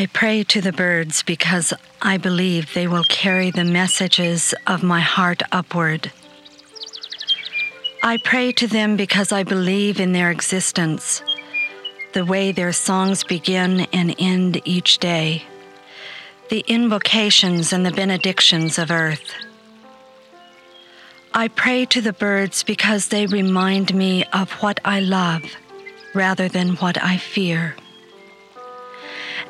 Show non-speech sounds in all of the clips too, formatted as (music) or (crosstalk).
I pray to the birds because I believe they will carry the messages of my heart upward. I pray to them because I believe in their existence, the way their songs begin and end each day, the invocations and the benedictions of earth. I pray to the birds because they remind me of what I love rather than what I fear.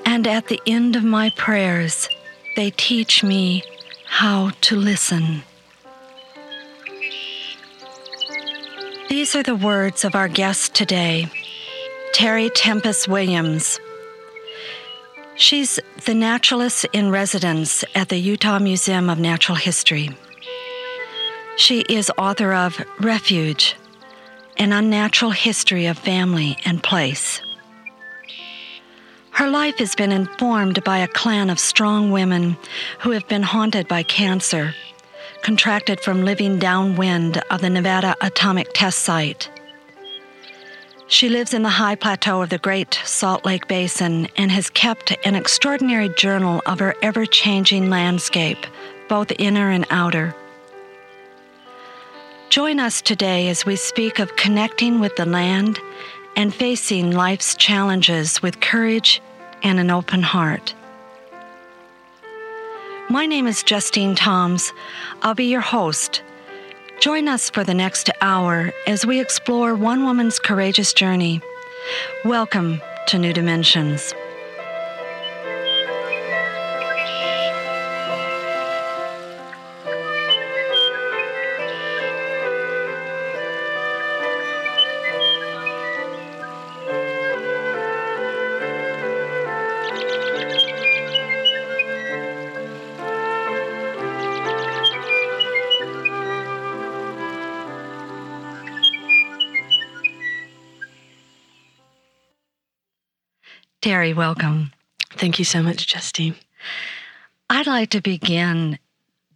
And at the end of my prayers, they teach me how to listen. These are the words of our guest today, Terry Tempest Williams. She's the naturalist in residence at the Utah Museum of Natural History. She is author of Refuge An Unnatural History of Family and Place. Her life has been informed by a clan of strong women who have been haunted by cancer, contracted from living downwind of the Nevada Atomic Test Site. She lives in the high plateau of the Great Salt Lake Basin and has kept an extraordinary journal of her ever changing landscape, both inner and outer. Join us today as we speak of connecting with the land and facing life's challenges with courage and an open heart. My name is Justine Toms. I'll be your host. Join us for the next hour as we explore one woman's courageous journey. Welcome to New Dimensions. Terry, welcome. Thank you so much, Justine. I'd like to begin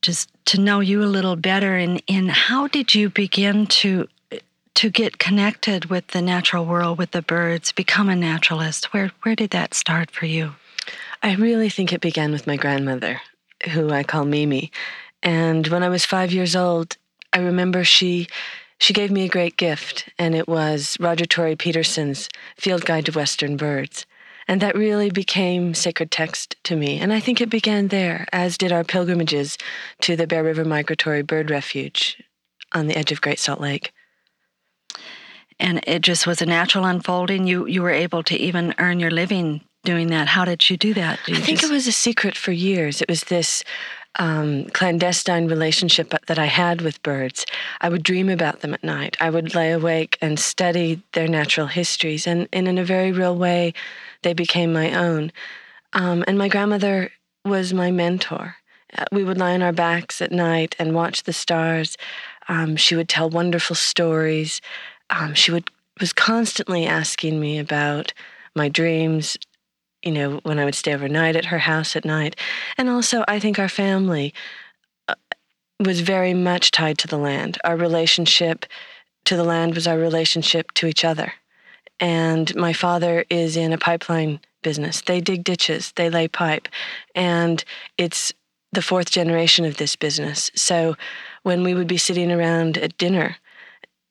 just to know you a little better in, in how did you begin to to get connected with the natural world, with the birds, become a naturalist? Where where did that start for you? I really think it began with my grandmother, who I call Mimi. And when I was five years old, I remember she she gave me a great gift, and it was Roger Tory Peterson's Field Guide to Western Birds. And that really became sacred text to me. And I think it began there, as did our pilgrimages to the Bear River Migratory Bird Refuge on the edge of Great Salt Lake. And it just was a natural unfolding. You you were able to even earn your living doing that. How did you do that? I think just... it was a secret for years. It was this um, clandestine relationship that I had with birds. I would dream about them at night. I would lay awake and study their natural histories, and, and in a very real way, they became my own. Um, and my grandmother was my mentor. Uh, we would lie on our backs at night and watch the stars. Um, she would tell wonderful stories. Um, she would was constantly asking me about my dreams. You know, when I would stay overnight at her house at night, and also I think our family uh, was very much tied to the land. Our relationship to the land was our relationship to each other and my father is in a pipeline business. They dig ditches, they lay pipe, and it's the fourth generation of this business. So when we would be sitting around at dinner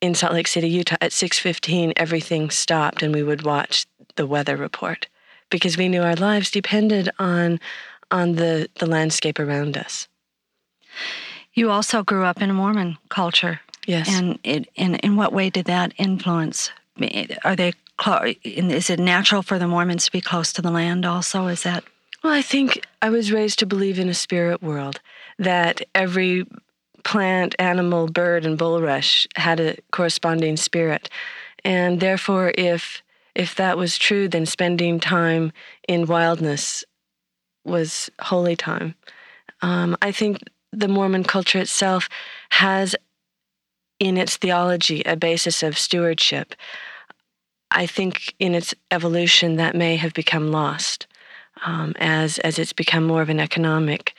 in Salt Lake City, Utah at 6:15 everything stopped and we would watch the weather report because we knew our lives depended on on the the landscape around us. You also grew up in a Mormon culture. Yes. And it, in in what way did that influence? Are they is it natural for the Mormons to be close to the land also? Is that well, I think I was raised to believe in a spirit world that every plant, animal, bird, and bulrush had a corresponding spirit. And therefore, if if that was true, then spending time in wildness was holy time. Um, I think the Mormon culture itself has in its theology a basis of stewardship. I think in its evolution that may have become lost um, as as it's become more of an economic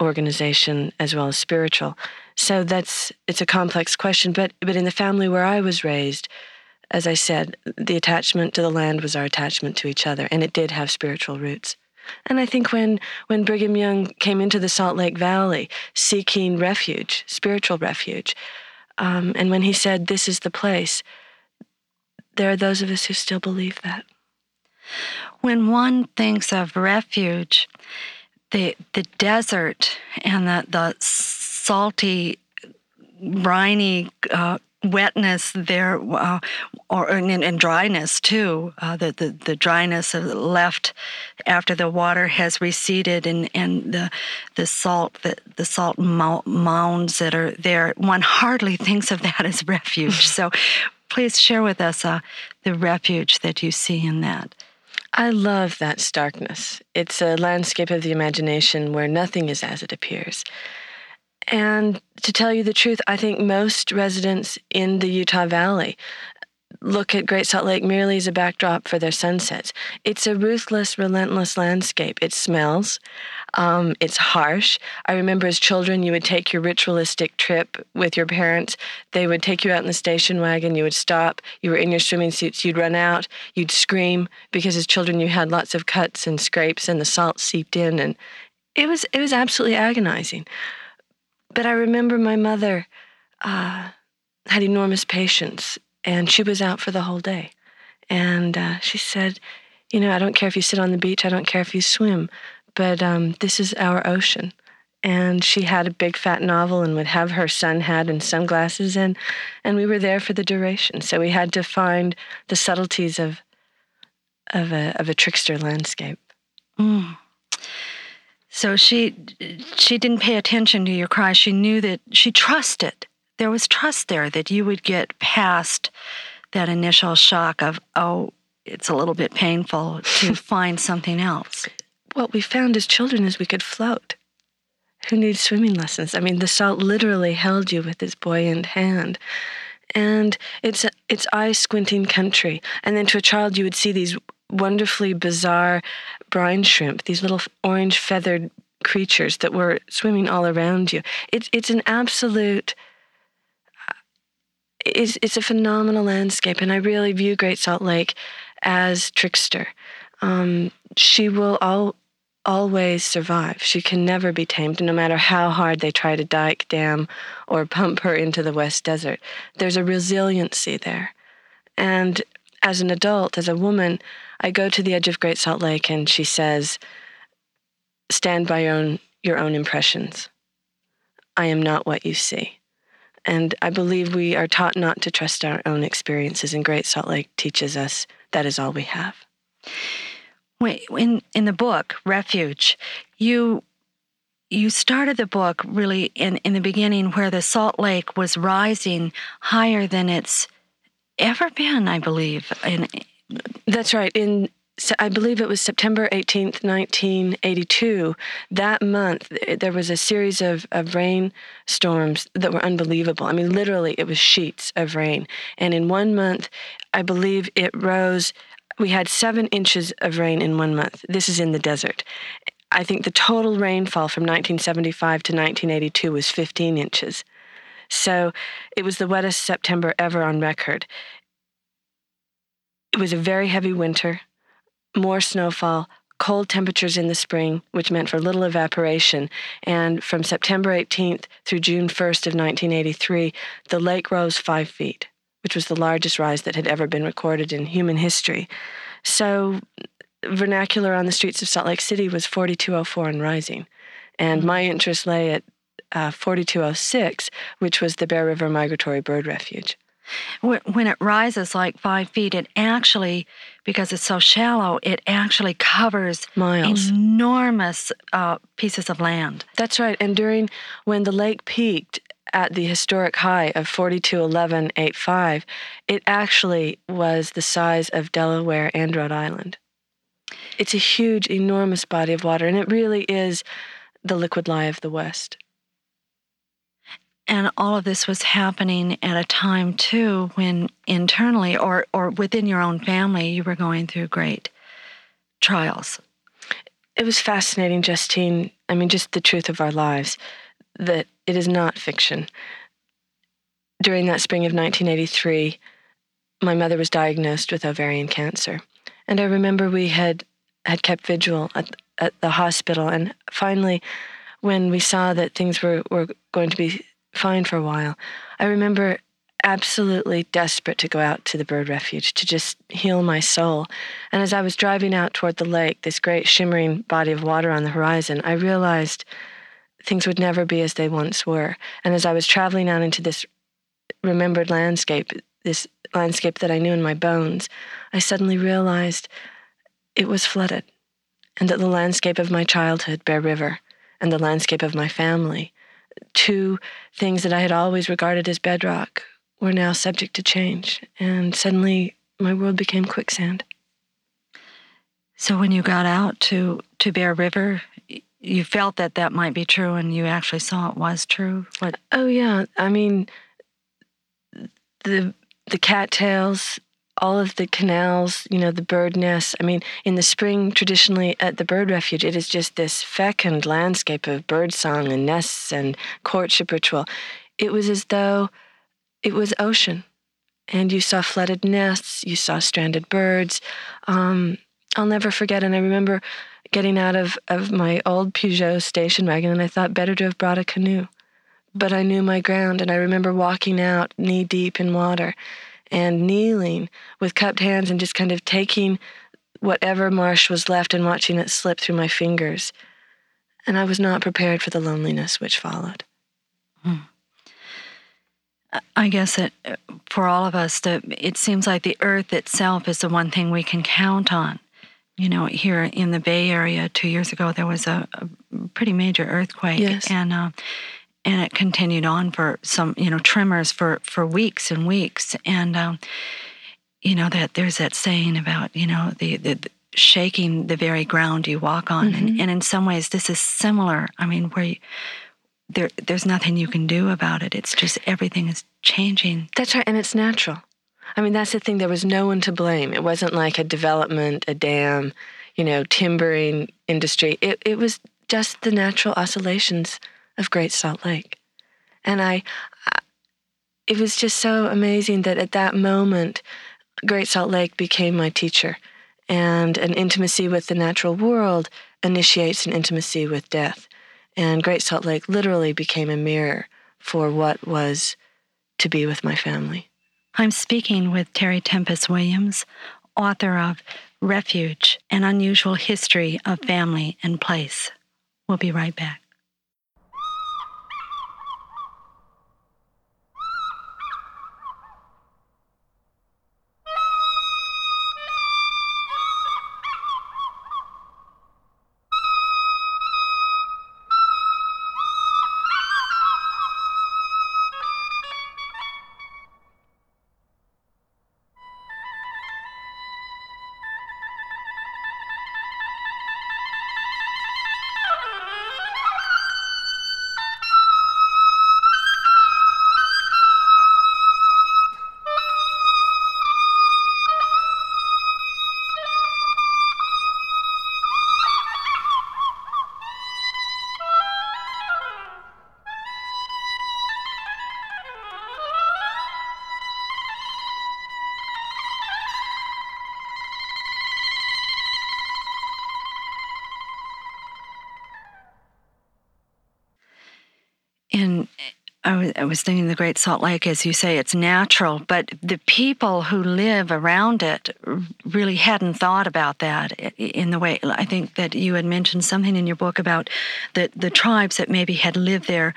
organization as well as spiritual. So that's it's a complex question, but but in the family where I was raised, as I said, the attachment to the land was our attachment to each other, and it did have spiritual roots. And I think when when Brigham Young came into the Salt Lake Valley seeking refuge, spiritual refuge, um, and when he said, "This is the place," there are those of us who still believe that. When one thinks of refuge, the the desert and the the salty, briny uh, wetness there, uh, or and, and, dryness too. Uh, the, the the dryness left after the water has receded, and, and the the salt the, the salt mounds that are there. One hardly thinks of that as refuge. (laughs) so, please share with us uh, the refuge that you see in that. I love that starkness. It's a landscape of the imagination where nothing is as it appears. And to tell you the truth, I think most residents in the Utah Valley look at Great Salt Lake merely as a backdrop for their sunsets. It's a ruthless, relentless landscape. It smells. Um, it's harsh. I remember as children, you would take your ritualistic trip with your parents. They would take you out in the station wagon. You would stop. You were in your swimming suits. You'd run out. You'd scream because as children you had lots of cuts and scrapes, and the salt seeped in, and it was it was absolutely agonizing. But I remember my mother uh, had enormous patience, and she was out for the whole day. And uh, she said, You know, I don't care if you sit on the beach, I don't care if you swim, but um, this is our ocean. And she had a big fat novel and would have her sun hat and sunglasses, and, and we were there for the duration. So we had to find the subtleties of, of, a, of a trickster landscape. Mm. So she she didn't pay attention to your cry. She knew that she trusted. There was trust there that you would get past that initial shock of oh, it's a little bit painful to (laughs) find something else. What we found as children is we could float. Who needs swimming lessons? I mean, the salt literally held you with its buoyant hand. And it's it's eye squinting country. And then to a child, you would see these wonderfully bizarre brine shrimp, these little orange feathered creatures that were swimming all around you. It's it's an absolute it's it's a phenomenal landscape, and I really view Great Salt Lake as trickster. Um, she will all always survive. She can never be tamed, no matter how hard they try to dike, dam, or pump her into the West Desert. There's a resiliency there, and as an adult, as a woman, I go to the edge of Great Salt Lake and she says, Stand by your own, your own impressions. I am not what you see. And I believe we are taught not to trust our own experiences, and Great Salt Lake teaches us that is all we have. In, in the book, Refuge, you you started the book really in, in the beginning where the Salt Lake was rising higher than it's ever been, I believe, in, that's right. In I believe it was September 18th, 1982. That month, eh, there was a series of, of rain storms that were unbelievable. I mean, literally, it was sheets of rain. And in one month, I believe it rose, we had seven inches of rain in one month. This is in the desert. I think the total rainfall from 1975 to 1982 was 15 inches. So it was the wettest September ever on record it was a very heavy winter, more snowfall, cold temperatures in the spring, which meant for little evaporation. And from September 18th through June 1st of 1983, the lake rose five feet, which was the largest rise that had ever been recorded in human history. So, vernacular on the streets of Salt Lake City was 4204 and rising. And my interest lay at uh, 4206, which was the Bear River Migratory Bird Refuge. When it rises like five feet, it actually, because it's so shallow, it actually covers miles, enormous uh, pieces of land. That's right. And during when the lake peaked at the historic high of 4211.85, it actually was the size of Delaware and Rhode Island. It's a huge, enormous body of water, and it really is the liquid lie of the West. And all of this was happening at a time too when internally or or within your own family you were going through great trials. It was fascinating, Justine. I mean, just the truth of our lives that it is not fiction. During that spring of 1983, my mother was diagnosed with ovarian cancer. And I remember we had had kept vigil at, at the hospital. And finally, when we saw that things were, were going to be fine for a while, I remember absolutely desperate to go out to the bird refuge to just heal my soul. And as I was driving out toward the lake, this great shimmering body of water on the horizon, I realized things would never be as they once were. And as I was traveling out into this remembered landscape, this landscape that I knew in my bones, I suddenly realized it was flooded, and that the landscape of my childhood, Bear River, and the landscape of my family, two things that I had always regarded as bedrock, were now subject to change. And suddenly my world became quicksand. So when you got out to, to Bear River, you felt that that might be true and you actually saw it was true? What? Oh, yeah. I mean, the, the cattails, all of the canals, you know, the bird nests. I mean, in the spring, traditionally at the bird refuge, it is just this fecund landscape of bird song and nests and courtship ritual. It was as though it was ocean. And you saw flooded nests, you saw stranded birds. Um, I'll never forget. And I remember getting out of, of my old Peugeot station wagon, and I thought better to have brought a canoe. But I knew my ground, and I remember walking out knee deep in water and kneeling with cupped hands and just kind of taking whatever marsh was left and watching it slip through my fingers. And I was not prepared for the loneliness which followed. Hmm. I guess that uh, for all of us, the, it seems like the earth itself is the one thing we can count on. You know, here in the Bay Area, two years ago, there was a, a pretty major earthquake, yes. and uh, and it continued on for some you know tremors for for weeks and weeks. And um, you know that there's that saying about you know the, the, the shaking the very ground you walk on. Mm-hmm. and, and in some ways this is similar. I mean where you, there there's nothing you can do about it. It's just everything is changing. That's right. And it's natural. I mean that's the thing. There was no one to blame. It wasn't like a development a dam you know timbering industry. It, it was just the natural oscillations of Great Salt Lake. And I, it was just so amazing that at that moment, Great Salt Lake became my teacher. And an intimacy with the natural world initiates an intimacy with death. And Great Salt Lake literally became a mirror for what was to be with my family. I'm speaking with Terry Tempest Williams, author of Refuge An Unusual History of Family and Place. We'll be right back. I was, I was thinking the Great Salt Lake, as you say, it's natural, but the people who live around it really hadn't thought about that in the way. I think that you had mentioned something in your book about the, the tribes that maybe had lived there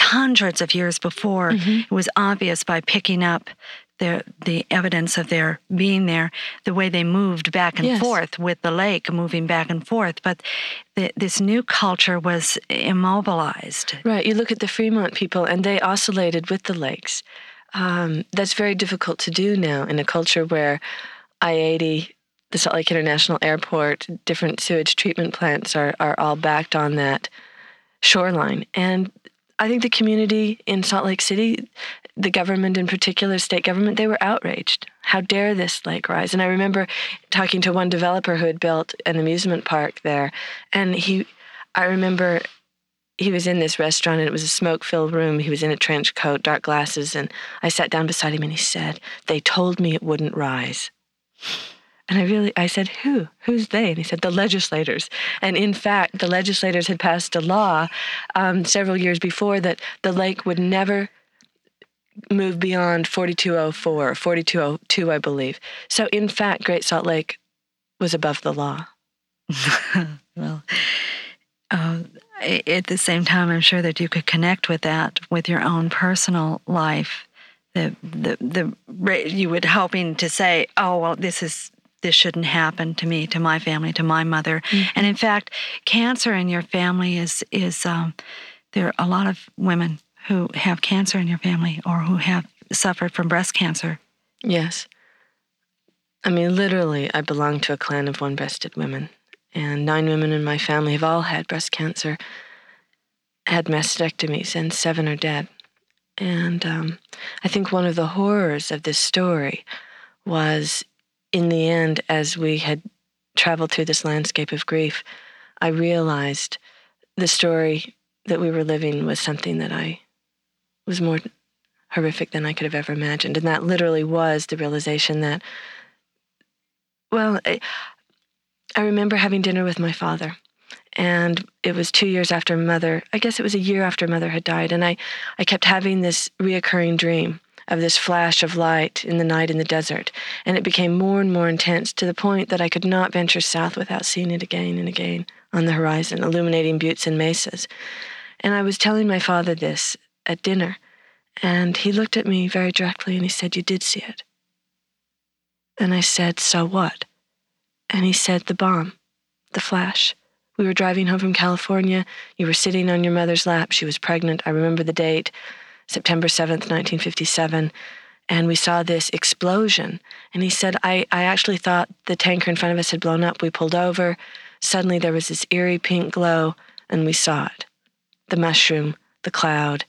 hundreds of years before. Mm-hmm. It was obvious by picking up the the evidence of their being there, the way they moved back and yes. forth with the lake, moving back and forth. But the, this new culture was immobilized. Right. You look at the Fremont people, and they oscillated with the lakes. Um, that's very difficult to do now in a culture where I 80, the Salt Lake International Airport, different sewage treatment plants are, are all backed on that shoreline. And I think the community in Salt Lake City, the government in particular, state government, they were outraged. How dare this lake rise? And I remember talking to one developer who had built an amusement park there, and he, I remember he was in this restaurant and it was a smoke filled room. He was in a trench coat, dark glasses, and I sat down beside him and he said, They told me it wouldn't rise. And I really, I said, who? Who's they? And he said, the legislators. And in fact, the legislators had passed a law um, several years before that the lake would never move beyond 4204 4202, I believe. So in fact, Great Salt Lake was above the law. (laughs) well, uh, at the same time, I'm sure that you could connect with that with your own personal life. The, the, the, you would hoping to say, oh, well, this is this shouldn't happen to me, to my family, to my mother. Mm-hmm. And in fact, cancer in your family is is um, there are a lot of women who have cancer in your family or who have suffered from breast cancer. Yes. I mean, literally, I belong to a clan of one breasted women. And nine women in my family have all had breast cancer, had mastectomies, and seven are dead. And um, I think one of the horrors of this story was in the end, as we had traveled through this landscape of grief, I realized the story that we were living was something that I was more horrific than I could have ever imagined. And that literally was the realization that, well, I, I remember having dinner with my father. And it was two years after mother, I guess it was a year after mother had died. And I, I kept having this reoccurring dream of this flash of light in the night in the desert, and it became more and more intense to the point that I could not venture south without seeing it again and again on the horizon, illuminating buttes and mesas. And I was telling my father this at dinner, and he looked at me very directly and he said, You did see it. And I said, So what? And he said, The bomb, the flash. We were driving home from California. You were sitting on your mother's lap. She was pregnant. I remember the date. September 7th, 1957, and we saw this explosion. And he said, I, I actually thought the tanker in front of us had blown up. We pulled over. Suddenly there was this eerie pink glow, and we saw it the mushroom, the cloud,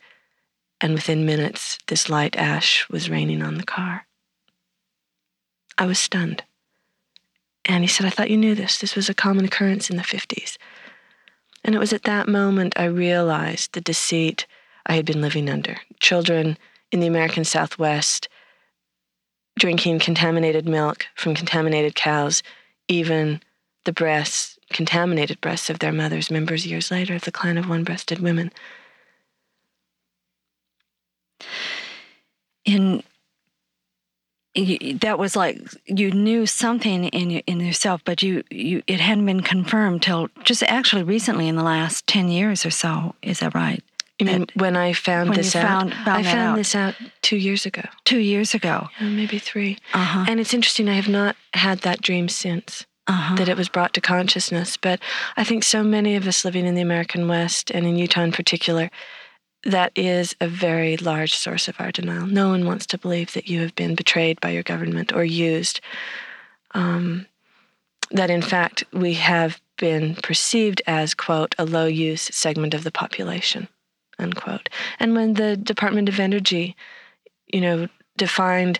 and within minutes, this light ash was raining on the car. I was stunned. And he said, I thought you knew this. This was a common occurrence in the 50s. And it was at that moment I realized the deceit I had been living under. Children in the American Southwest drinking contaminated milk from contaminated cows, even the breasts, contaminated breasts of their mothers, members years later of the clan of one breasted women. In that was like you knew something in in yourself, but you, you it hadn't been confirmed till just actually recently in the last ten years or so. Is that right? You mean when I found when this out? Found, found I found out. this out two years ago. Two years ago. Yeah, maybe 3 uh-huh. And it's interesting, I have not had that dream since. Uh-huh. That it was brought to consciousness. But I think so many of us living in the American West and in Utah in particular, that is a very large source of our denial. No one wants to believe that you have been betrayed by your government or used. Um, that in fact we have been perceived as, quote, a low use segment of the population unquote. And when the Department of Energy, you know, defined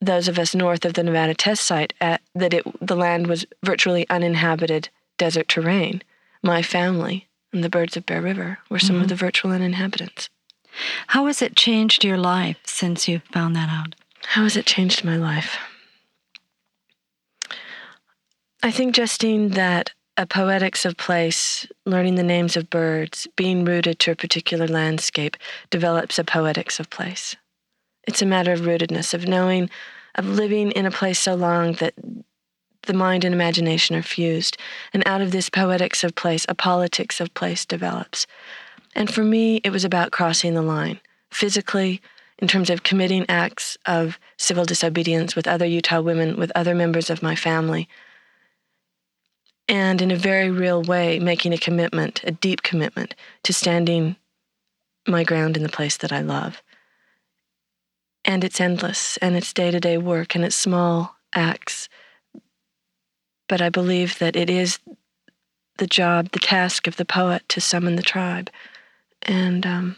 those of us north of the Nevada test site at, that it, the land was virtually uninhabited desert terrain, my family and the birds of Bear River were some mm-hmm. of the virtual inhabitants. How has it changed your life since you found that out? How has it changed my life? I think, Justine, that a poetics of place, learning the names of birds, being rooted to a particular landscape, develops a poetics of place. It's a matter of rootedness, of knowing, of living in a place so long that the mind and imagination are fused. And out of this poetics of place, a politics of place develops. And for me, it was about crossing the line physically, in terms of committing acts of civil disobedience with other Utah women, with other members of my family, and in a very real way, making a commitment, a deep commitment to standing my ground in the place that I love. And it's endless, and it's day to day work, and it's small acts. But I believe that it is the job, the task of the poet to summon the tribe. And um,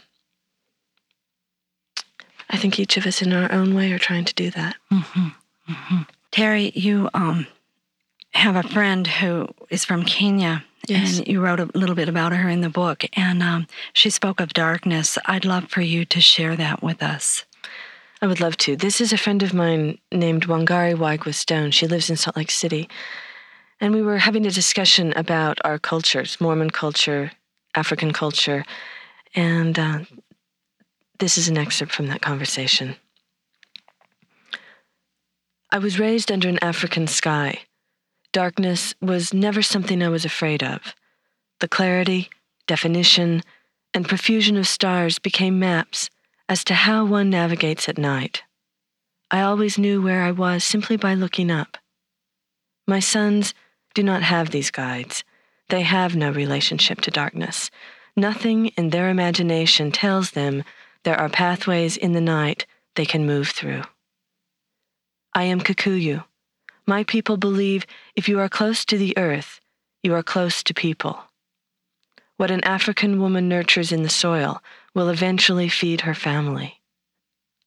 I think each of us in our own way are trying to do that. Mm-hmm. Mm-hmm. Terry, you um, have a friend who is from Kenya, yes. and you wrote a little bit about her in the book, and um, she spoke of darkness. I'd love for you to share that with us. I would love to. This is a friend of mine named Wangari Waigwa Stone. She lives in Salt Lake City. And we were having a discussion about our cultures Mormon culture, African culture. And uh, this is an excerpt from that conversation. I was raised under an African sky. Darkness was never something I was afraid of. The clarity, definition, and profusion of stars became maps as to how one navigates at night. I always knew where I was simply by looking up. My sons do not have these guides. They have no relationship to darkness. Nothing in their imagination tells them there are pathways in the night they can move through. I am Kikuyu, my people believe if you are close to the earth, you are close to people. What an African woman nurtures in the soil will eventually feed her family.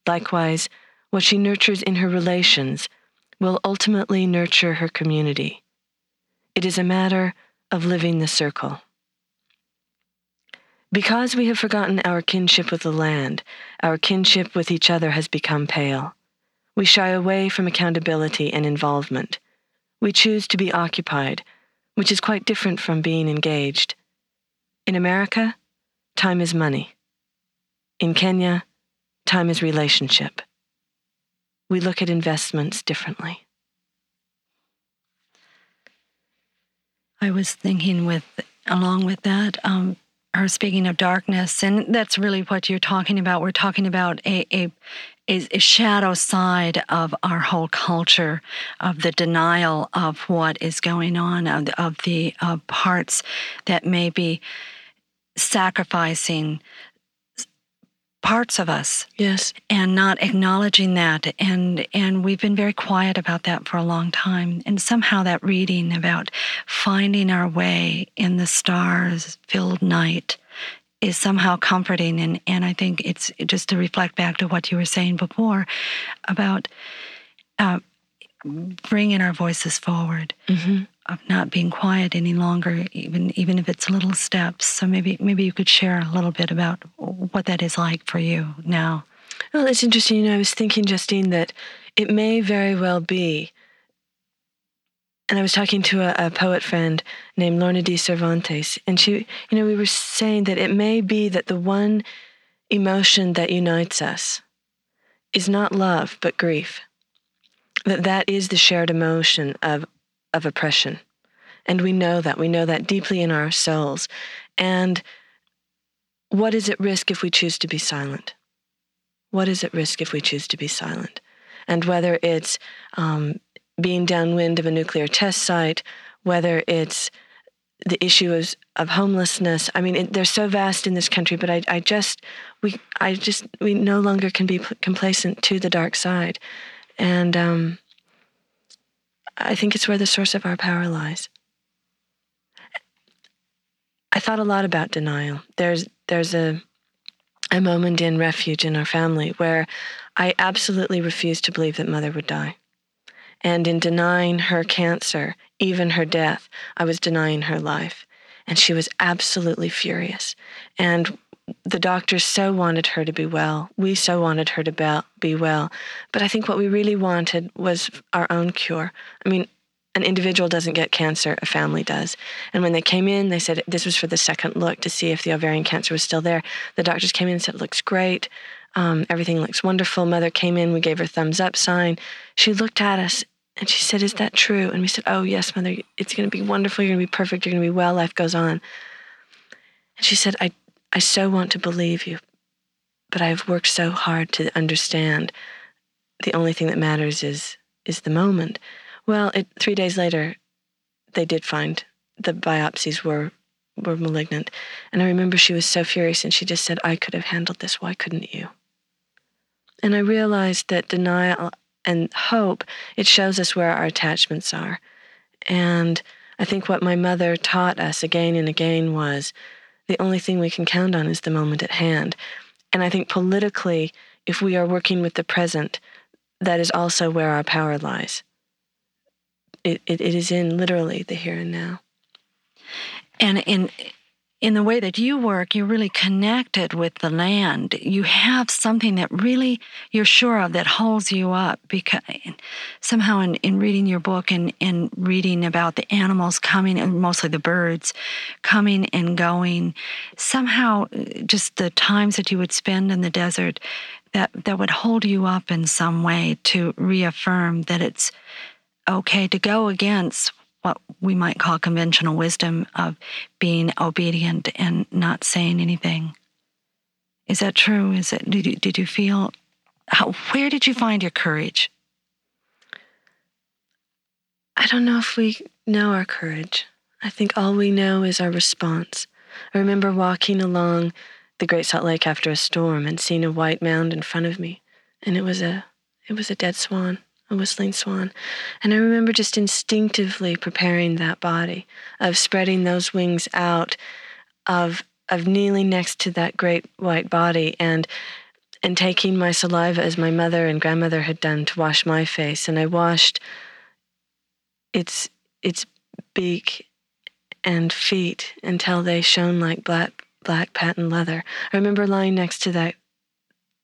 Likewise, what she nurtures in her relations will ultimately nurture her community. It is a matter of living the circle. Because we have forgotten our kinship with the land, our kinship with each other has become pale. We shy away from accountability and involvement. We choose to be occupied, which is quite different from being engaged. In America, time is money. In Kenya, time is relationship. We look at investments differently. I was thinking with, along with that, um, her speaking of darkness, and that's really what you're talking about. We're talking about a, a a shadow side of our whole culture, of the denial of what is going on, of, of the parts that may be sacrificing parts of us yes and not acknowledging that and and we've been very quiet about that for a long time and somehow that reading about finding our way in the stars filled night is somehow comforting. And, and I think it's just to reflect back to what you were saying before about uh, bringing our voices forward. Mm-hmm. Of not being quiet any longer, even even if it's little steps. So maybe maybe you could share a little bit about what that is like for you now. Well, it's interesting. You know, I was thinking, Justine, that it may very well be and I was talking to a, a, poet friend named Lorna Dee Cervantes, and she, you know, we were saying that it may be that the one emotion that unites us is not love, but grief. That that is the shared emotion of, of oppression. And we know that. We know that deeply in our souls. And what is at risk if we choose to be silent? What is at risk if we choose to be silent? And whether it's um, being downwind of a nuclear test site, whether it's the issue of, of homelessness. I mean, it, they're so vast in this country, but I, I just, we, I just, we no longer can be complacent to the dark side. And um, I think it's where the source of our power lies. I thought a lot about denial. There's, there's a, a moment in refuge in our family where I absolutely refused to believe that mother would die. And in denying her cancer, even her death, I was denying her life. And she was absolutely furious. And the doctors so wanted her to be well. We so wanted her to be well. But I think what we really wanted was our own cure. I mean, an individual doesn't get cancer, a family does. And when they came in, they said this was for the second look to see if the ovarian cancer was still there. The doctors came in and said, it looks great. Um, everything looks wonderful. Mother came in, we gave her thumbs up sign. She looked at us and she said, Is that true? And we said, Oh, yes, Mother, it's going to be wonderful. You're going to be perfect. You're going to be well. Life goes on. And she said, I, I so want to believe you, but I've worked so hard to understand the only thing that matters is is the moment. Well, it, three days later, they did find the biopsies were were malignant, and I remember she was so furious, and she just said, "I could have handled this. Why couldn't you?" And I realized that denial and hope it shows us where our attachments are, and I think what my mother taught us again and again was the only thing we can count on is the moment at hand. And I think politically, if we are working with the present, that is also where our power lies. It, it, it is in literally the here and now. And in in the way that you work, you're really connected with the land. You have something that really you're sure of that holds you up because somehow in, in reading your book and, and reading about the animals coming and mostly the birds coming and going, somehow uh, just the times that you would spend in the desert that, that would hold you up in some way to reaffirm that it's okay to go against what we might call conventional wisdom of being obedient and not saying anything. Is that true? Is it? Did you, did you feel? How, where did you find your courage? I don't know if we know our courage. I think all we know is our response. I remember walking along the Great Salt Lake after a storm and seeing a white mound in front of me, and it was a it was a dead swan, a whistling swan. And I remember just instinctively preparing that body, of spreading those wings out, of of kneeling next to that great white body and and taking my saliva as my mother and grandmother had done to wash my face, and I washed its its beak and feet until they shone like black black patent leather. I remember lying next to that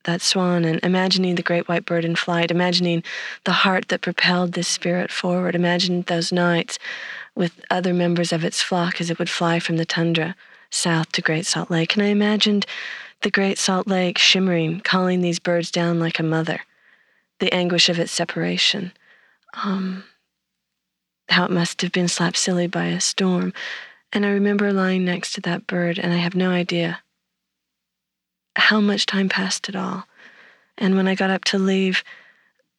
that swan and imagining the great white bird in flight, imagining the heart that propelled this spirit forward, imagining those nights with other members of its flock as it would fly from the tundra south to Great Salt Lake. And I imagined the Great Salt Lake shimmering, calling these birds down like a mother, the anguish of its separation. Um, how it must have been slapped silly by a storm. And I remember lying next to that bird, and I have no idea how much time passed at all. And when I got up to leave,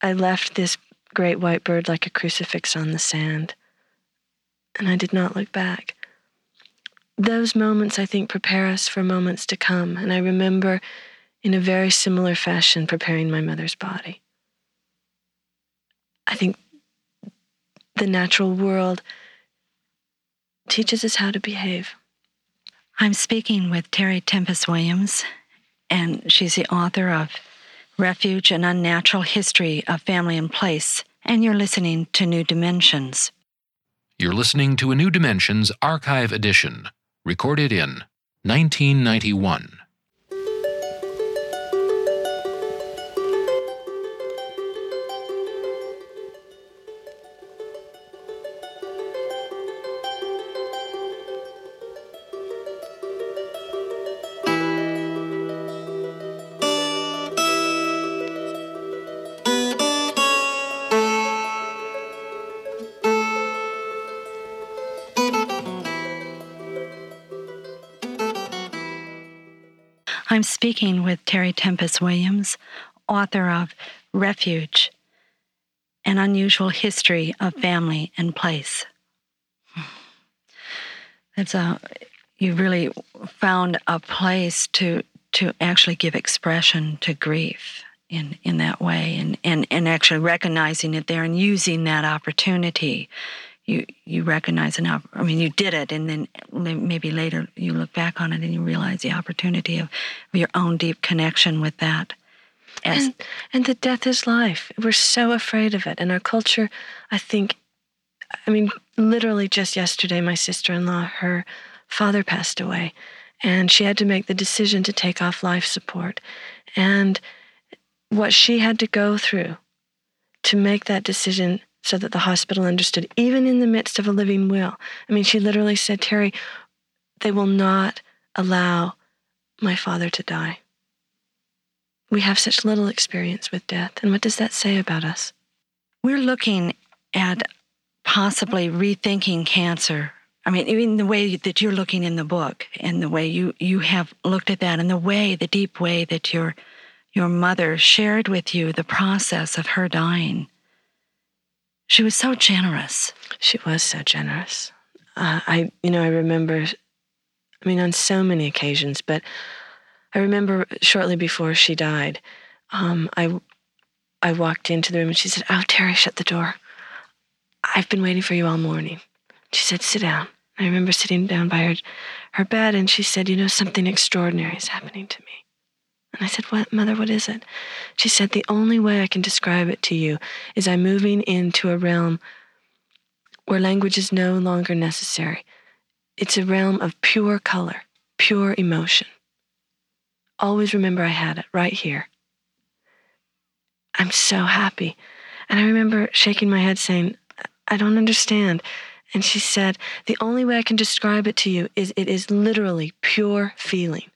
I left this great white bird like a crucifix on the sand. And I did not look back. Those moments, I think, prepare us for moments to come. And I remember in a very similar fashion preparing my mother's body. I think the natural world teaches us how to behave. I'm speaking with Terry Tempest Williams, and she's the author of Refuge An Unnatural History of Family and Place, and you're listening to New Dimensions. You're listening to a New Dimensions archive edition, recorded in 1991. I'm speaking with Terry Tempest Williams, author of Refuge An Unusual History of Family and Place. It's a, you really found a place to, to actually give expression to grief in, in that way and, and, and actually recognizing it there and using that opportunity you you recognize an I mean you did it and then maybe later you look back on it and you realize the opportunity of, of your own deep connection with that. As, and and that death is life. We're so afraid of it. And our culture I think I mean literally just yesterday my sister-in-law her father passed away and she had to make the decision to take off life support. And what she had to go through to make that decision so that the hospital understood, even in the midst of a living will. I mean, she literally said, Terry, they will not allow my father to die. We have such little experience with death. And what does that say about us? We're looking at possibly rethinking cancer. I mean, even the way that you're looking in the book and the way you, you have looked at that and the way, the deep way that your, your mother shared with you the process of her dying. She was so generous. She was so generous. Uh, I, you know, I remember, I mean, on so many occasions, but I remember shortly before she died, um, I, I walked into the room and she said, "Oh, Terry, shut the door. I've been waiting for you all morning." She said, "Sit down." I remember sitting down by her, her bed, and she said, "You know, something extraordinary is happening to me." And I said, What, Mother, what is it? She said, The only way I can describe it to you is I'm moving into a realm where language is no longer necessary. It's a realm of pure color, pure emotion. Always remember I had it right here. I'm so happy. And I remember shaking my head saying, I don't understand. And she said, The only way I can describe it to you is it is literally pure feeling.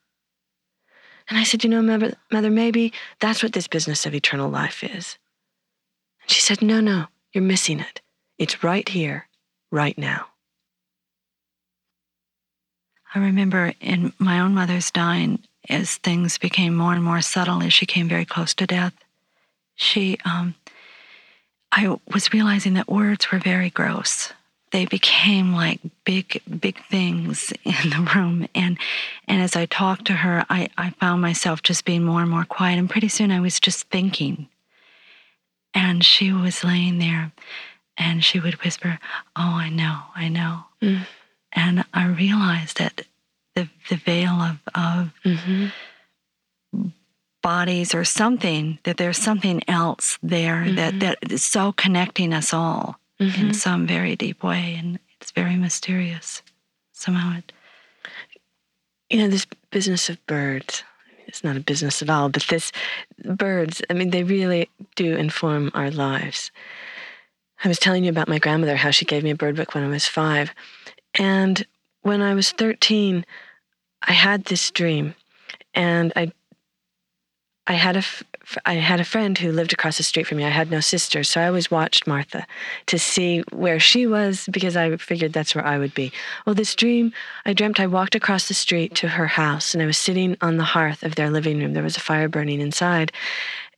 And I said, You know, mother, maybe that's what this business of eternal life is. And she said, No, no, you're missing it. It's right here, right now. I remember in my own mother's dying, as things became more and more subtle as she came very close to death, she, um, I was realizing that words were very gross. They became like big, big things in the room. And, and as I talked to her, I, I found myself just being more and more quiet. And pretty soon I was just thinking. And she was laying there and she would whisper, Oh, I know, I know. Mm. And I realized that the, the veil of, of mm-hmm. bodies or something, that there's something else there mm-hmm. that, that is so connecting us all mm-hmm. in some very deep way. And it's very mysterious. Somehow it. You know, this business of birds, it's not a business at all, but this birds, I mean, they really do inform our lives. I was telling you about my grandmother, how she gave me a bird book when I was five. And when I was 13, I had this dream, and I I had a I had a friend who lived across the street from me. I had no sisters, so I always watched Martha to see where she was because I figured that's where I would be. Well, this dream, I dreamt I walked across the street to her house, and I was sitting on the hearth of their living room. There was a fire burning inside,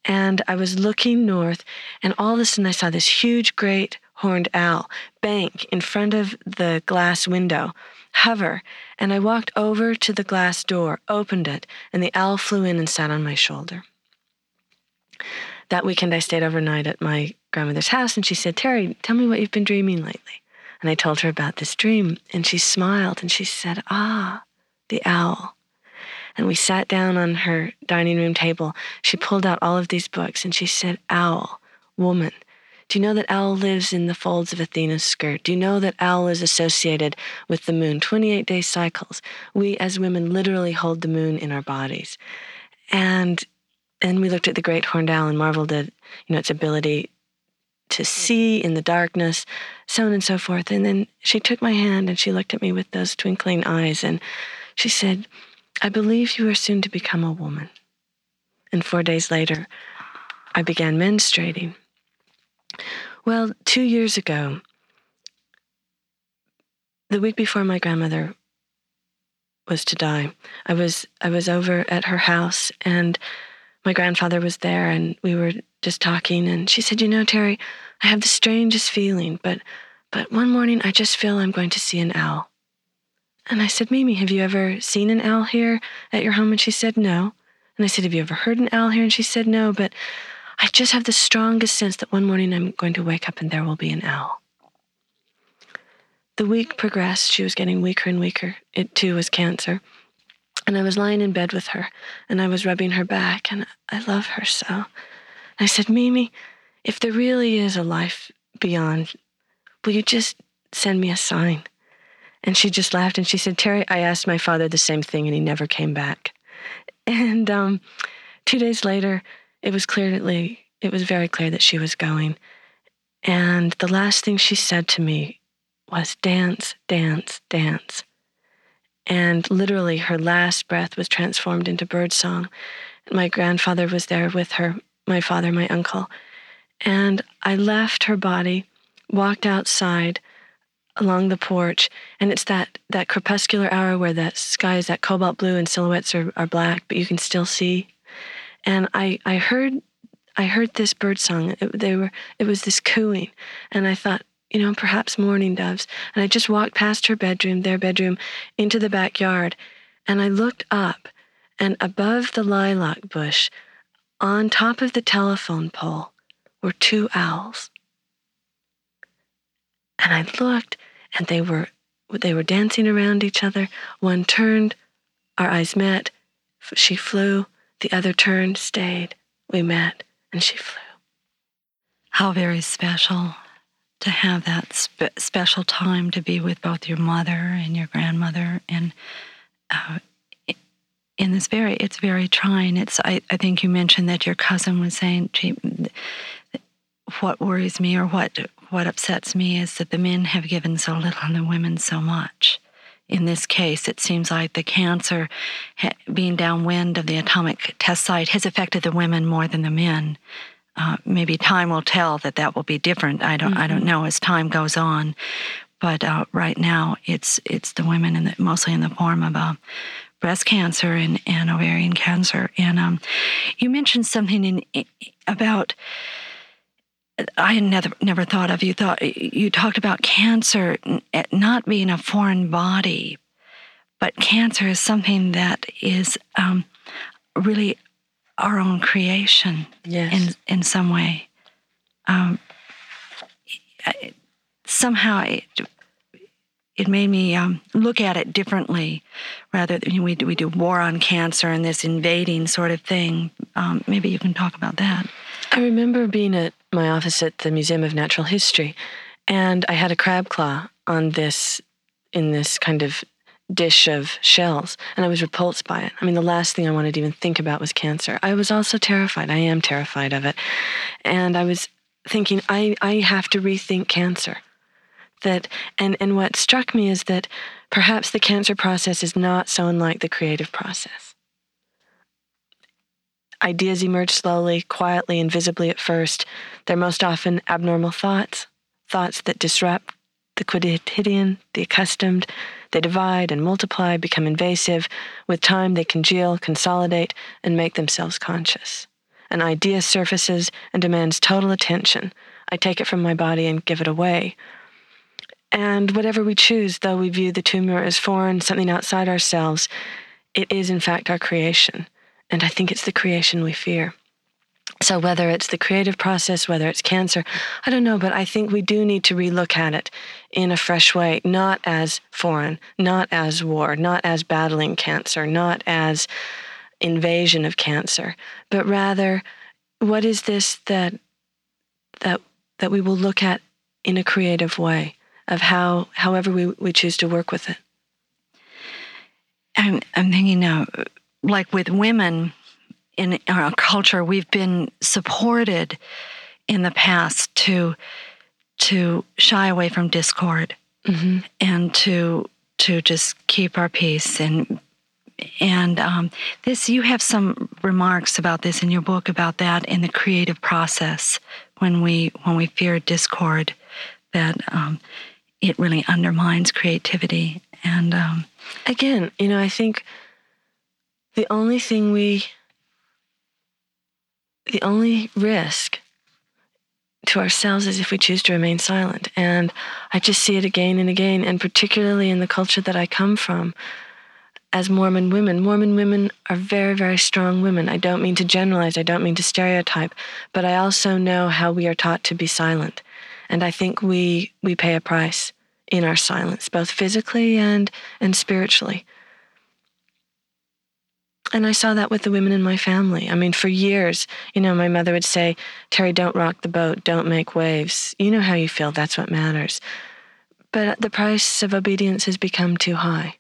and I was looking north, and all of a sudden I saw this huge, great horned owl bank in front of the glass window, hover, and I walked over to the glass door, opened it, and the owl flew in and sat on my shoulder. That weekend, I stayed overnight at my grandmother's house, and she said, Terry, tell me what you've been dreaming lately. And I told her about this dream, and she smiled and she said, Ah, the owl. And we sat down on her dining room table. She pulled out all of these books and she said, Owl, woman, do you know that Owl lives in the folds of Athena's skirt? Do you know that Owl is associated with the moon? 28 day cycles. We as women literally hold the moon in our bodies. And and we looked at the great horned owl and marveled at, you know, its ability to see in the darkness, so on and so forth. And then she took my hand and she looked at me with those twinkling eyes and she said, I believe you are soon to become a woman. And four days later, I began menstruating. Well, two years ago, the week before my grandmother was to die, I was I was over at her house and my grandfather was there and we were just talking and she said, "You know, Terry, I have the strangest feeling, but but one morning I just feel I'm going to see an owl." And I said, "Mimi, have you ever seen an owl here at your home?" And she said, "No." And I said, "Have you ever heard an owl here?" And she said, "No, but I just have the strongest sense that one morning I'm going to wake up and there will be an owl. The week progressed. She was getting weaker and weaker. It too was cancer. And I was lying in bed with her and I was rubbing her back, and I love her so. I said, Mimi, if there really is a life beyond, will you just send me a sign? And she just laughed and she said, Terry, I asked my father the same thing and he never came back. (laughs) And um, two days later, it was clearly, it was very clear that she was going. And the last thing she said to me was dance, dance, dance. And literally, her last breath was transformed into birdsong. My grandfather was there with her, my father, my uncle. And I left her body, walked outside along the porch, and it's that, that crepuscular hour where the sky is that cobalt blue and silhouettes are, are black, but you can still see. And I, I heard I heard this bird song. It, they were it was this cooing, and I thought, you know, perhaps mourning doves. And I just walked past her bedroom, their bedroom, into the backyard, and I looked up, and above the lilac bush, on top of the telephone pole, were two owls. And I looked, and they were they were dancing around each other. One turned, our eyes met. She flew. The other turned, stayed. We met, and she flew. How very special to have that spe- special time to be with both your mother and your grandmother. And uh, in this very it's very trying. It's I, I think you mentioned that your cousin was saying gee, what worries me or what what upsets me is that the men have given so little and the women so much. In this case, it seems like the cancer being downwind of the atomic test site has affected the women more than the men. Uh, maybe time will tell that that will be different. I don't. Mm-hmm. I don't mm-hmm. know as time goes on, but uh, right now it's it's the women, and mostly in the form of uh, breast cancer and, and ovarian cancer. And um, you mentioned something in about I had never never thought of. You thought you talked about cancer not being a foreign body, but cancer is something that is um, really our own creation yes. in in some way. Um, somehow it, it made me um, look at it differently, rather than we do, we do war on cancer and this invading sort of thing. Um, maybe you can talk about that. I remember being at my office at the Museum of Natural History, and I had a crab claw on this in this kind of dish of shells, and I was repulsed by it. I mean, the last thing I wanted to even think about was cancer. I was also terrified. I am terrified of it, and I was thinking, I I have to rethink cancer. That and and what struck me is that perhaps the cancer process is not so unlike the creative process Ideas emerge slowly, quietly, invisibly at first. They're most often abnormal thoughts, thoughts that disrupt the quotidian, the accustomed. They divide and multiply, become invasive. With time, they congeal, consolidate, and make themselves conscious. An idea surfaces and demands total attention. I take it from my body and give it away. And whatever we choose, though we view the tumor as foreign, something outside ourselves, it is in fact our creation. And I think it's the creation we fear. So, whether it's the creative process, whether it's cancer, I don't know, but I think we do need to relook at it in a fresh way, not as foreign, not as war, not as battling cancer, not as invasion of cancer, but rather, what is this that that that we will look at in a creative way of how however we, we choose to work with it. I'm I'm thinking now like with women in our culture, we've been supported in the past to to shy away from discord mm-hmm. and to to just keep our peace and and um, this you have some remarks about this in your book about that in the creative process when we when we fear discord that um, it really undermines creativity and um, again you know i think the only thing we, the only risk to ourselves is if we choose to remain silent. And I just see it again and again, and particularly in the culture that I come from as Mormon women. Mormon women are very, very strong women. I don't mean to generalize, I don't mean to stereotype, but I also know how we are taught to be silent. And I think we, we pay a price in our silence, both physically and, and spiritually. And I saw that with the women in my family. I mean, for years, you know, my mother would say, Terry, don't rock the boat, don't make waves. You know how you feel, that's what matters. But the price of obedience has become too high.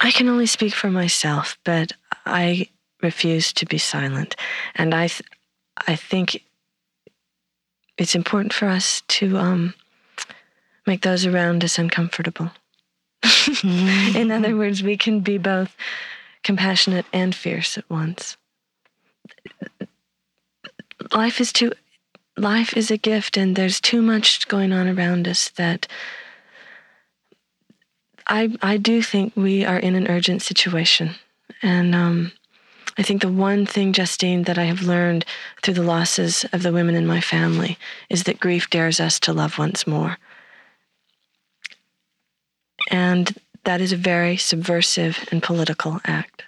I can only speak for myself, but I refuse to be silent. And I, th- I think it's important for us to um, make those around us uncomfortable. (laughs) In other words, we can be both compassionate and fierce at once. Life is too life is a gift and there's too much going on around us that I I do think we are in an urgent situation. And um, I think the one thing, Justine, that I have learned through the losses of the women in my family is that grief dares us to love once more. And that is a very subversive and political act.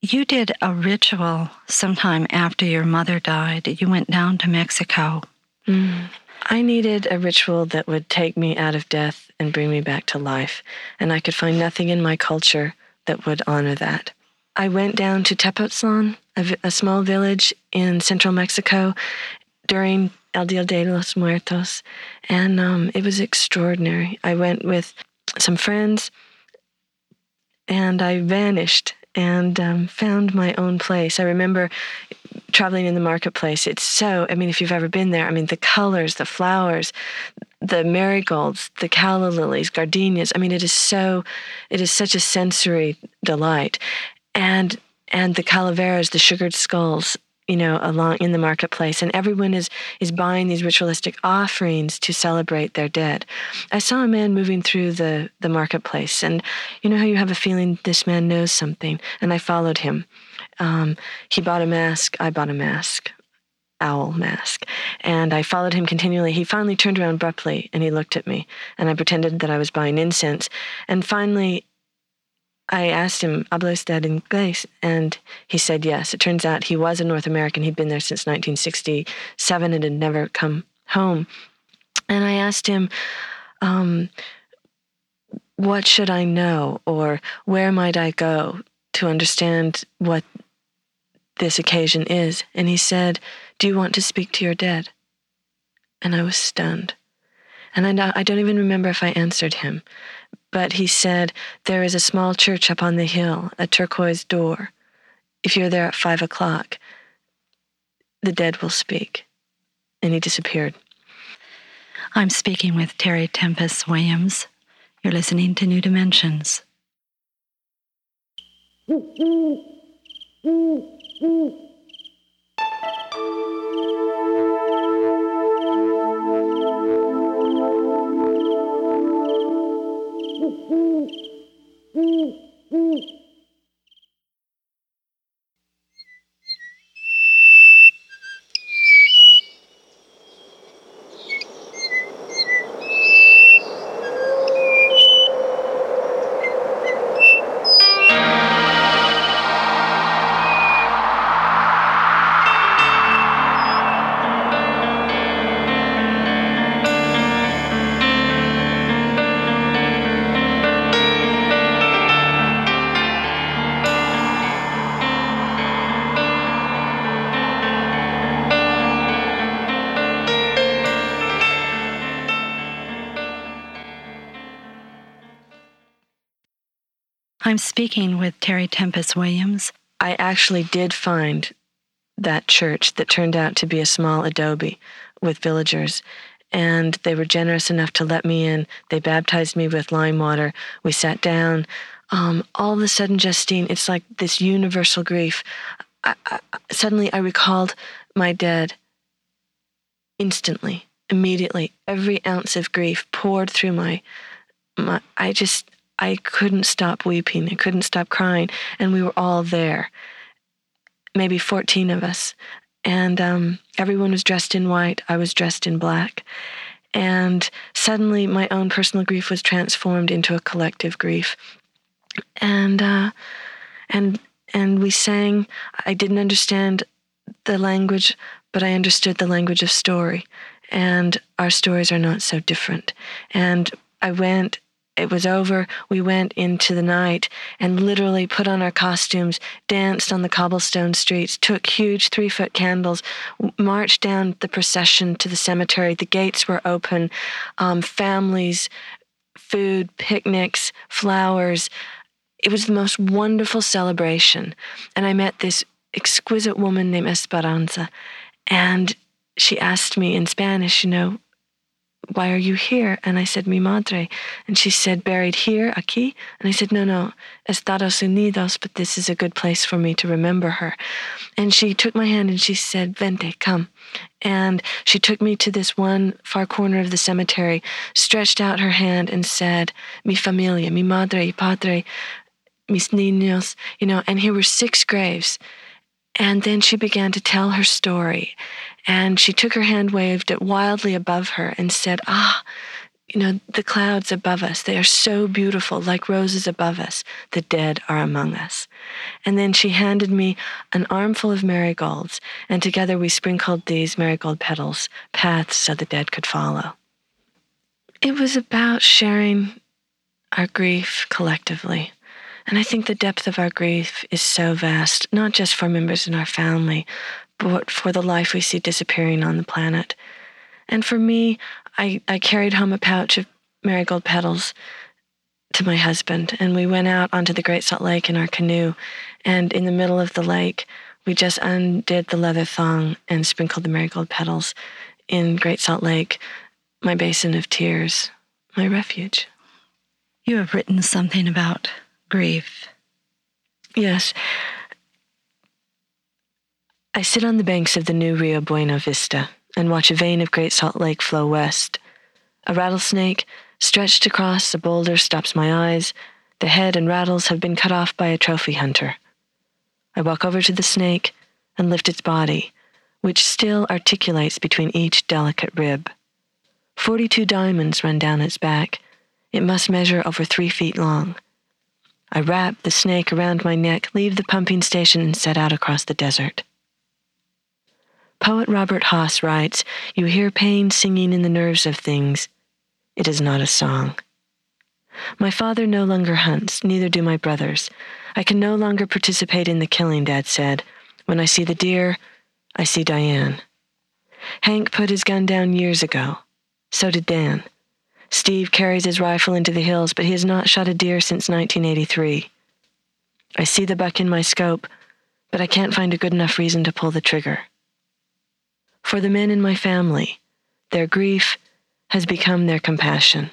You did a ritual sometime after your mother died. You went down to Mexico. Mm. I needed a ritual that would take me out of death and bring me back to life, and I could find nothing in my culture that would honor that. I went down to Tepoztlan, a, a small village in central Mexico, during El Dia de los Muertos, and um, it was extraordinary. I went with some friends, and I vanished and um, found my own place. I remember traveling in the marketplace. It's so, I mean, if you've ever been there, I mean, the colors, the flowers, the marigolds, the calla lilies, gardenias. I mean, it is so, it is such a sensory delight. And and the calaveras, the sugared skulls, you know, along in the marketplace, and everyone is is buying these ritualistic offerings to celebrate their dead. I saw a man moving through the the marketplace, and you know how you have a feeling this man knows something, and I followed him. Um, he bought a mask. I bought a mask owl mask. And I followed him continually. He finally turned around abruptly and he looked at me, and I pretended that I was buying incense. And finally, I asked him, ¿Habla usted inglés? And he said yes. It turns out he was a North American. He'd been there since 1967 and had never come home. And I asked him, um, what should I know or where might I go to understand what this occasion is? And he said, Do you want to speak to your dead? And I was stunned. And I, I don't even remember if I answered him. But he said, There is a small church up on the hill, a turquoise door. If you're there at five o'clock, the dead will speak. And he disappeared. I'm speaking with Terry Tempest Williams. You're listening to New Dimensions. (laughs) 呜呜。I'm speaking with Terry Tempest Williams. I actually did find that church that turned out to be a small adobe with villagers. And they were generous enough to let me in. They baptized me with lime water. We sat down. Um, all of a sudden, Justine, it's like this universal grief. I, I, suddenly, I recalled my dead instantly, immediately. Every ounce of grief poured through my, my I just, I couldn't stop weeping. I couldn't stop crying. And we were all there, maybe 14 of us. And um, everyone was dressed in white. I was dressed in black. And suddenly my own personal grief was transformed into a collective grief. And, uh, and, and we sang. I didn't understand the language, but I understood the language of story. And our stories are not so different. And I went it was over, we went into the night and literally put on our costumes, danced on the cobblestone streets, took huge three foot candles, marched down the procession to the cemetery. The gates were open, um, families, food, picnics, flowers. It was the most wonderful celebration. And I met this exquisite woman named Esperanza. And she asked me in Spanish, you know, why are you here? And I said, mi madre. And she said, buried here, aquí? And I said, no, no, Estados Unidos, but this is a good place for me to remember her. And she took my hand and she said, vente, come. And she took me to this one far corner of the cemetery, stretched out her hand and said, mi familia, mi madre y padre, mis niños, you know, and here were six graves. And then she began to tell her story. And she took her hand, waved it wildly above her, and said, Ah, you know, the clouds above us, they are so beautiful, like roses above us. The dead are among us. And then she handed me an armful of marigolds, and together we sprinkled these marigold petals, paths so the dead could follow. It was about sharing our grief collectively. And I think the depth of our grief is so vast, not just for members in our family, but for the life we see disappearing on the planet. And for me, I, I carried home a pouch of marigold petals to my husband, and we went out onto the Great Salt Lake in our canoe. And in the middle of the lake, we just undid the leather thong and sprinkled the marigold petals in Great Salt Lake, my basin of tears, my refuge. You have written something about grief. Yes. I sit on the banks of the new Rio Bueno Vista and watch a vein of Great Salt Lake flow west. A rattlesnake stretched across a boulder stops my eyes. The head and rattles have been cut off by a trophy hunter. I walk over to the snake and lift its body, which still articulates between each delicate rib. Forty two diamonds run down its back. It must measure over three feet long. I wrap the snake around my neck, leave the pumping station, and set out across the desert. Poet Robert Hass writes You hear pain singing in the nerves of things. It is not a song. My father no longer hunts, neither do my brothers. I can no longer participate in the killing, Dad said. When I see the deer, I see Diane. Hank put his gun down years ago. So did Dan. Steve carries his rifle into the hills, but he has not shot a deer since 1983. I see the buck in my scope, but I can't find a good enough reason to pull the trigger for the men in my family. Their grief has become their compassion.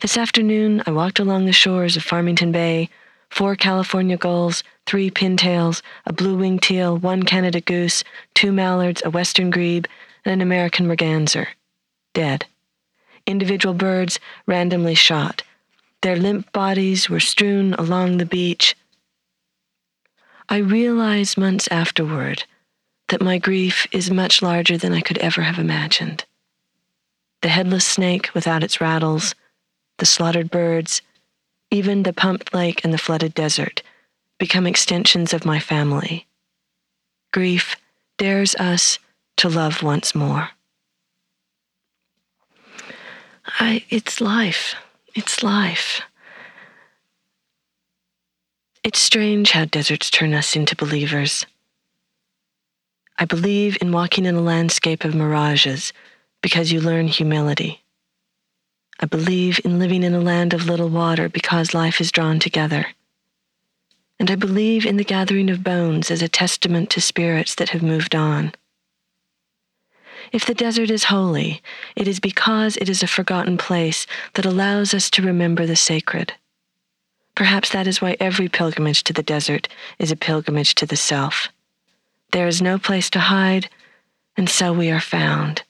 This afternoon, I walked along the shores of Farmington Bay, four California gulls, three pintails, a blue winged teal, one Canada goose, two mallards, a western grebe, and an American merganser, dead. Individual birds randomly shot. Their limp bodies were strewn along the beach. I realized months afterward that my grief is much larger than I could ever have imagined. The headless snake without its rattles, the slaughtered birds, even the pumped lake and the flooded desert become extensions of my family. Grief dares us to love once more. I, it's life. It's life. It's strange how deserts turn us into believers. I believe in walking in a landscape of mirages because you learn humility. I believe in living in a land of little water because life is drawn together. And I believe in the gathering of bones as a testament to spirits that have moved on. If the desert is holy, it is because it is a forgotten place that allows us to remember the sacred. Perhaps that is why every pilgrimage to the desert is a pilgrimage to the self. There is no place to hide, and so we are found.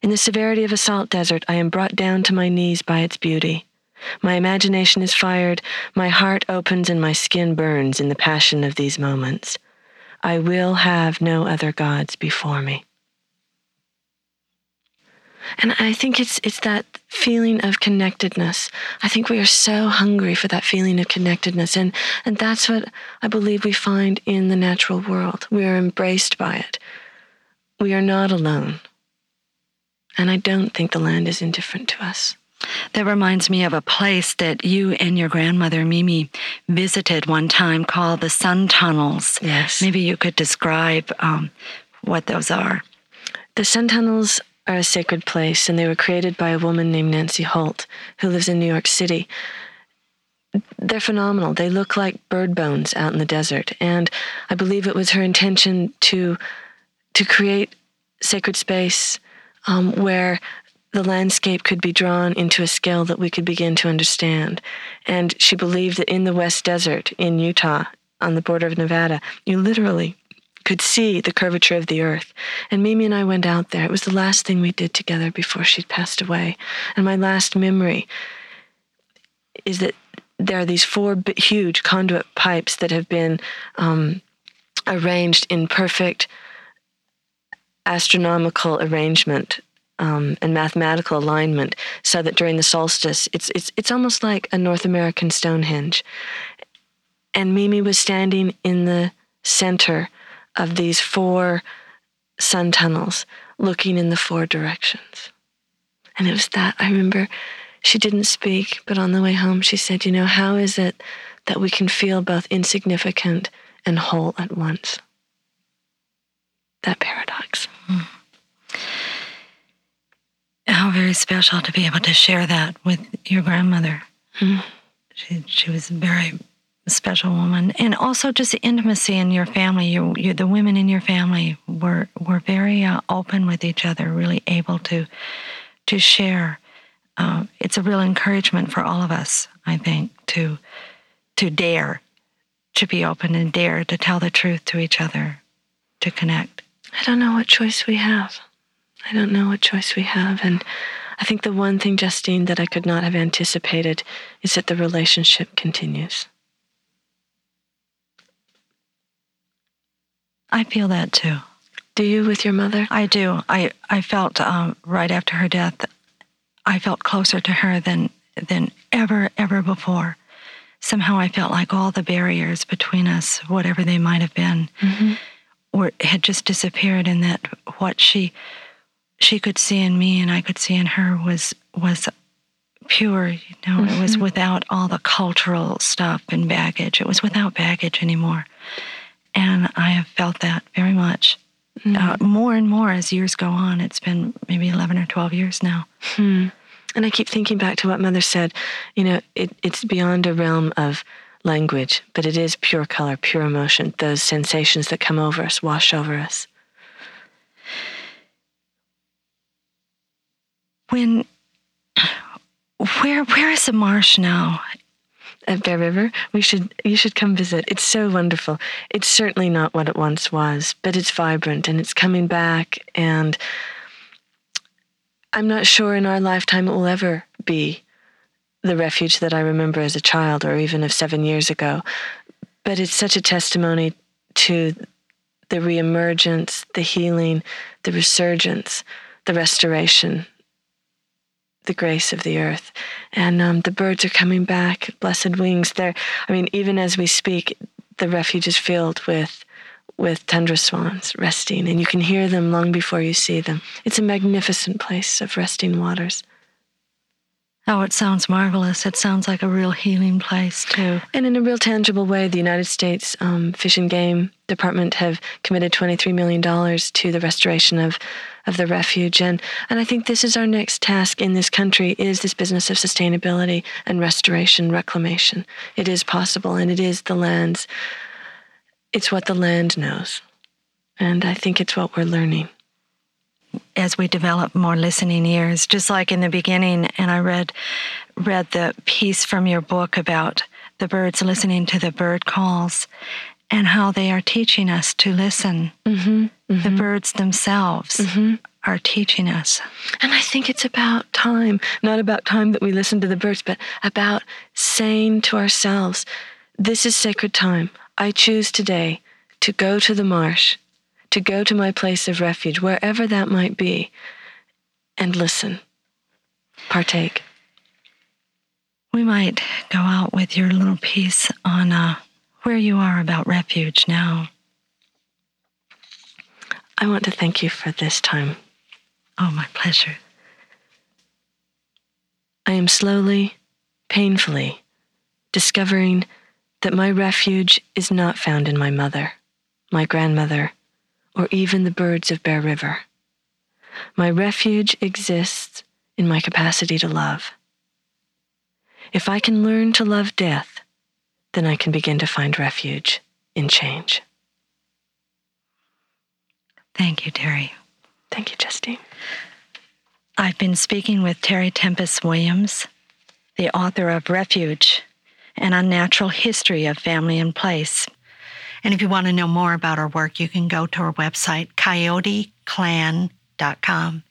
In the severity of a salt desert, I am brought down to my knees by its beauty. My imagination is fired, my heart opens, and my skin burns in the passion of these moments. I will have no other gods before me. And I think it's it's that feeling of connectedness. I think we are so hungry for that feeling of connectedness and and that's what I believe we find in the natural world. We are embraced by it. We are not alone. And I don't think the land is indifferent to us. That reminds me of a place that you and your grandmother Mimi visited one time called the Sun Tunnels. Yes. Maybe you could describe um, what those are. The Sun Tunnels are a sacred place, and they were created by a woman named Nancy Holt, who lives in New York City. they're phenomenal. They look like bird bones out in the desert. And I believe it was her intention to to create sacred space um, where the landscape could be drawn into a scale that we could begin to understand. And she believed that in the West Desert in Utah, on the border of Nevada, you literally could see the curvature of the earth. And Mimi and I went out there. It was the last thing we did together before she'd passed away. And my last memory is that there are these four huge conduit pipes that have been um, arranged in perfect astronomical arrangement um, and mathematical alignment, so that during the solstice, it's it's it's almost like a North American Stonehenge. And Mimi was standing in the center of these four sun tunnels, looking in the four directions. And it was that I remember she didn't speak, but on the way home, she said, You know, how is it that we can feel both insignificant and whole at once? That paradox. Mm. How very special to be able to share that with your grandmother. Mm. She, she was very special woman, and also just the intimacy in your family. You, you the women in your family were were very uh, open with each other, really able to to share uh, it's a real encouragement for all of us, I think, to to dare to be open and dare to tell the truth to each other, to connect. I don't know what choice we have. I don't know what choice we have. And I think the one thing, Justine, that I could not have anticipated is that the relationship continues. I feel that too. Do you with your mother? I do. I, I felt um, right after her death I felt closer to her than than ever ever before. Somehow I felt like all the barriers between us, whatever they might have been, mm-hmm. were had just disappeared, and that what she she could see in me and I could see in her was was pure. You know, mm-hmm. it was mm-hmm. without all the cultural stuff and baggage. It was without baggage anymore, and I have felt that very much. Mm. Uh, more and more as years go on. It's been maybe 11 or 12 years now. Hmm. And I keep thinking back to what Mother said. You know, it, it's beyond a realm of language, but it is pure color, pure emotion. Those sensations that come over us, wash over us. When, where, where is the marsh now? At Bear River, we should you should come visit. It's so wonderful. It's certainly not what it once was, but it's vibrant and it's coming back and I'm not sure in our lifetime it will ever be the refuge that I remember as a child or even of 7 years ago. But it's such a testimony to the reemergence, the healing, the resurgence, the restoration the grace of the earth. And um, the birds are coming back, blessed wings. There, I mean, even as we speak, the refuge is filled with with tundra swans resting, and you can hear them long before you see them. It's a magnificent place of resting waters. Oh, it sounds marvelous. It sounds like a real healing place, too. And in a real tangible way, the United States um, Fish and Game Department have committed $23 million to the restoration of of the refuge. And, and I think this is our next task in this country is this business of sustainability and restoration, reclamation. It is possible and it is the land's, it's what the land knows. And I think it's what we're learning. As we develop more listening ears, just like in the beginning, and I read read the piece from your book about the birds listening to the bird calls and how they are teaching us to listen. Mm-hmm, mm-hmm. The birds themselves mm-hmm. are teaching us. And I think it's about time, not about time that we listen to the birds, but about saying to ourselves, This is sacred time. I choose today to go to the marsh, to go to my place of refuge, wherever that might be, and listen, partake. We might go out with your little piece on uh, where you are about refuge now. I want to thank you for this time. Oh, my pleasure. I am slowly, painfully discovering that my refuge is not found in my mother, my grandmother, or even the birds of Bear River. My refuge exists in my capacity to love. If I can learn to love death, then I can begin to find refuge in change. Thank you, Terry. Thank you, Justine. I've been speaking with Terry Tempest Williams, the author of Refuge An Unnatural History of Family and Place. And if you want to know more about our work, you can go to our website, coyoteclan.com,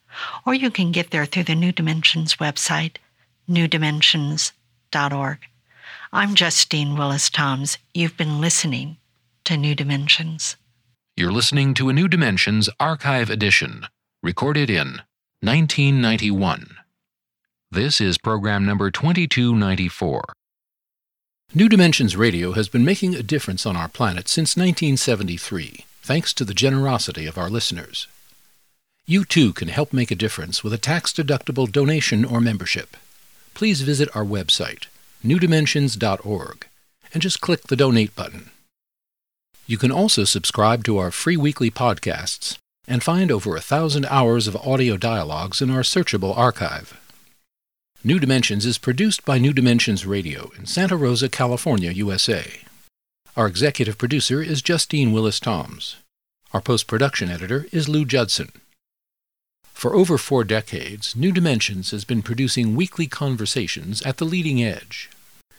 or you can get there through the New Dimensions website, newdimensions.org. I'm Justine Willis Toms. You've been listening to New Dimensions. You're listening to a New Dimensions archive edition, recorded in 1991. This is program number 2294. New Dimensions Radio has been making a difference on our planet since 1973, thanks to the generosity of our listeners. You too can help make a difference with a tax deductible donation or membership. Please visit our website, newdimensions.org, and just click the donate button. You can also subscribe to our free weekly podcasts and find over a thousand hours of audio dialogues in our searchable archive. New Dimensions is produced by New Dimensions Radio in Santa Rosa, California, USA. Our executive producer is Justine Willis Toms. Our post production editor is Lou Judson. For over four decades, New Dimensions has been producing weekly conversations at the leading edge.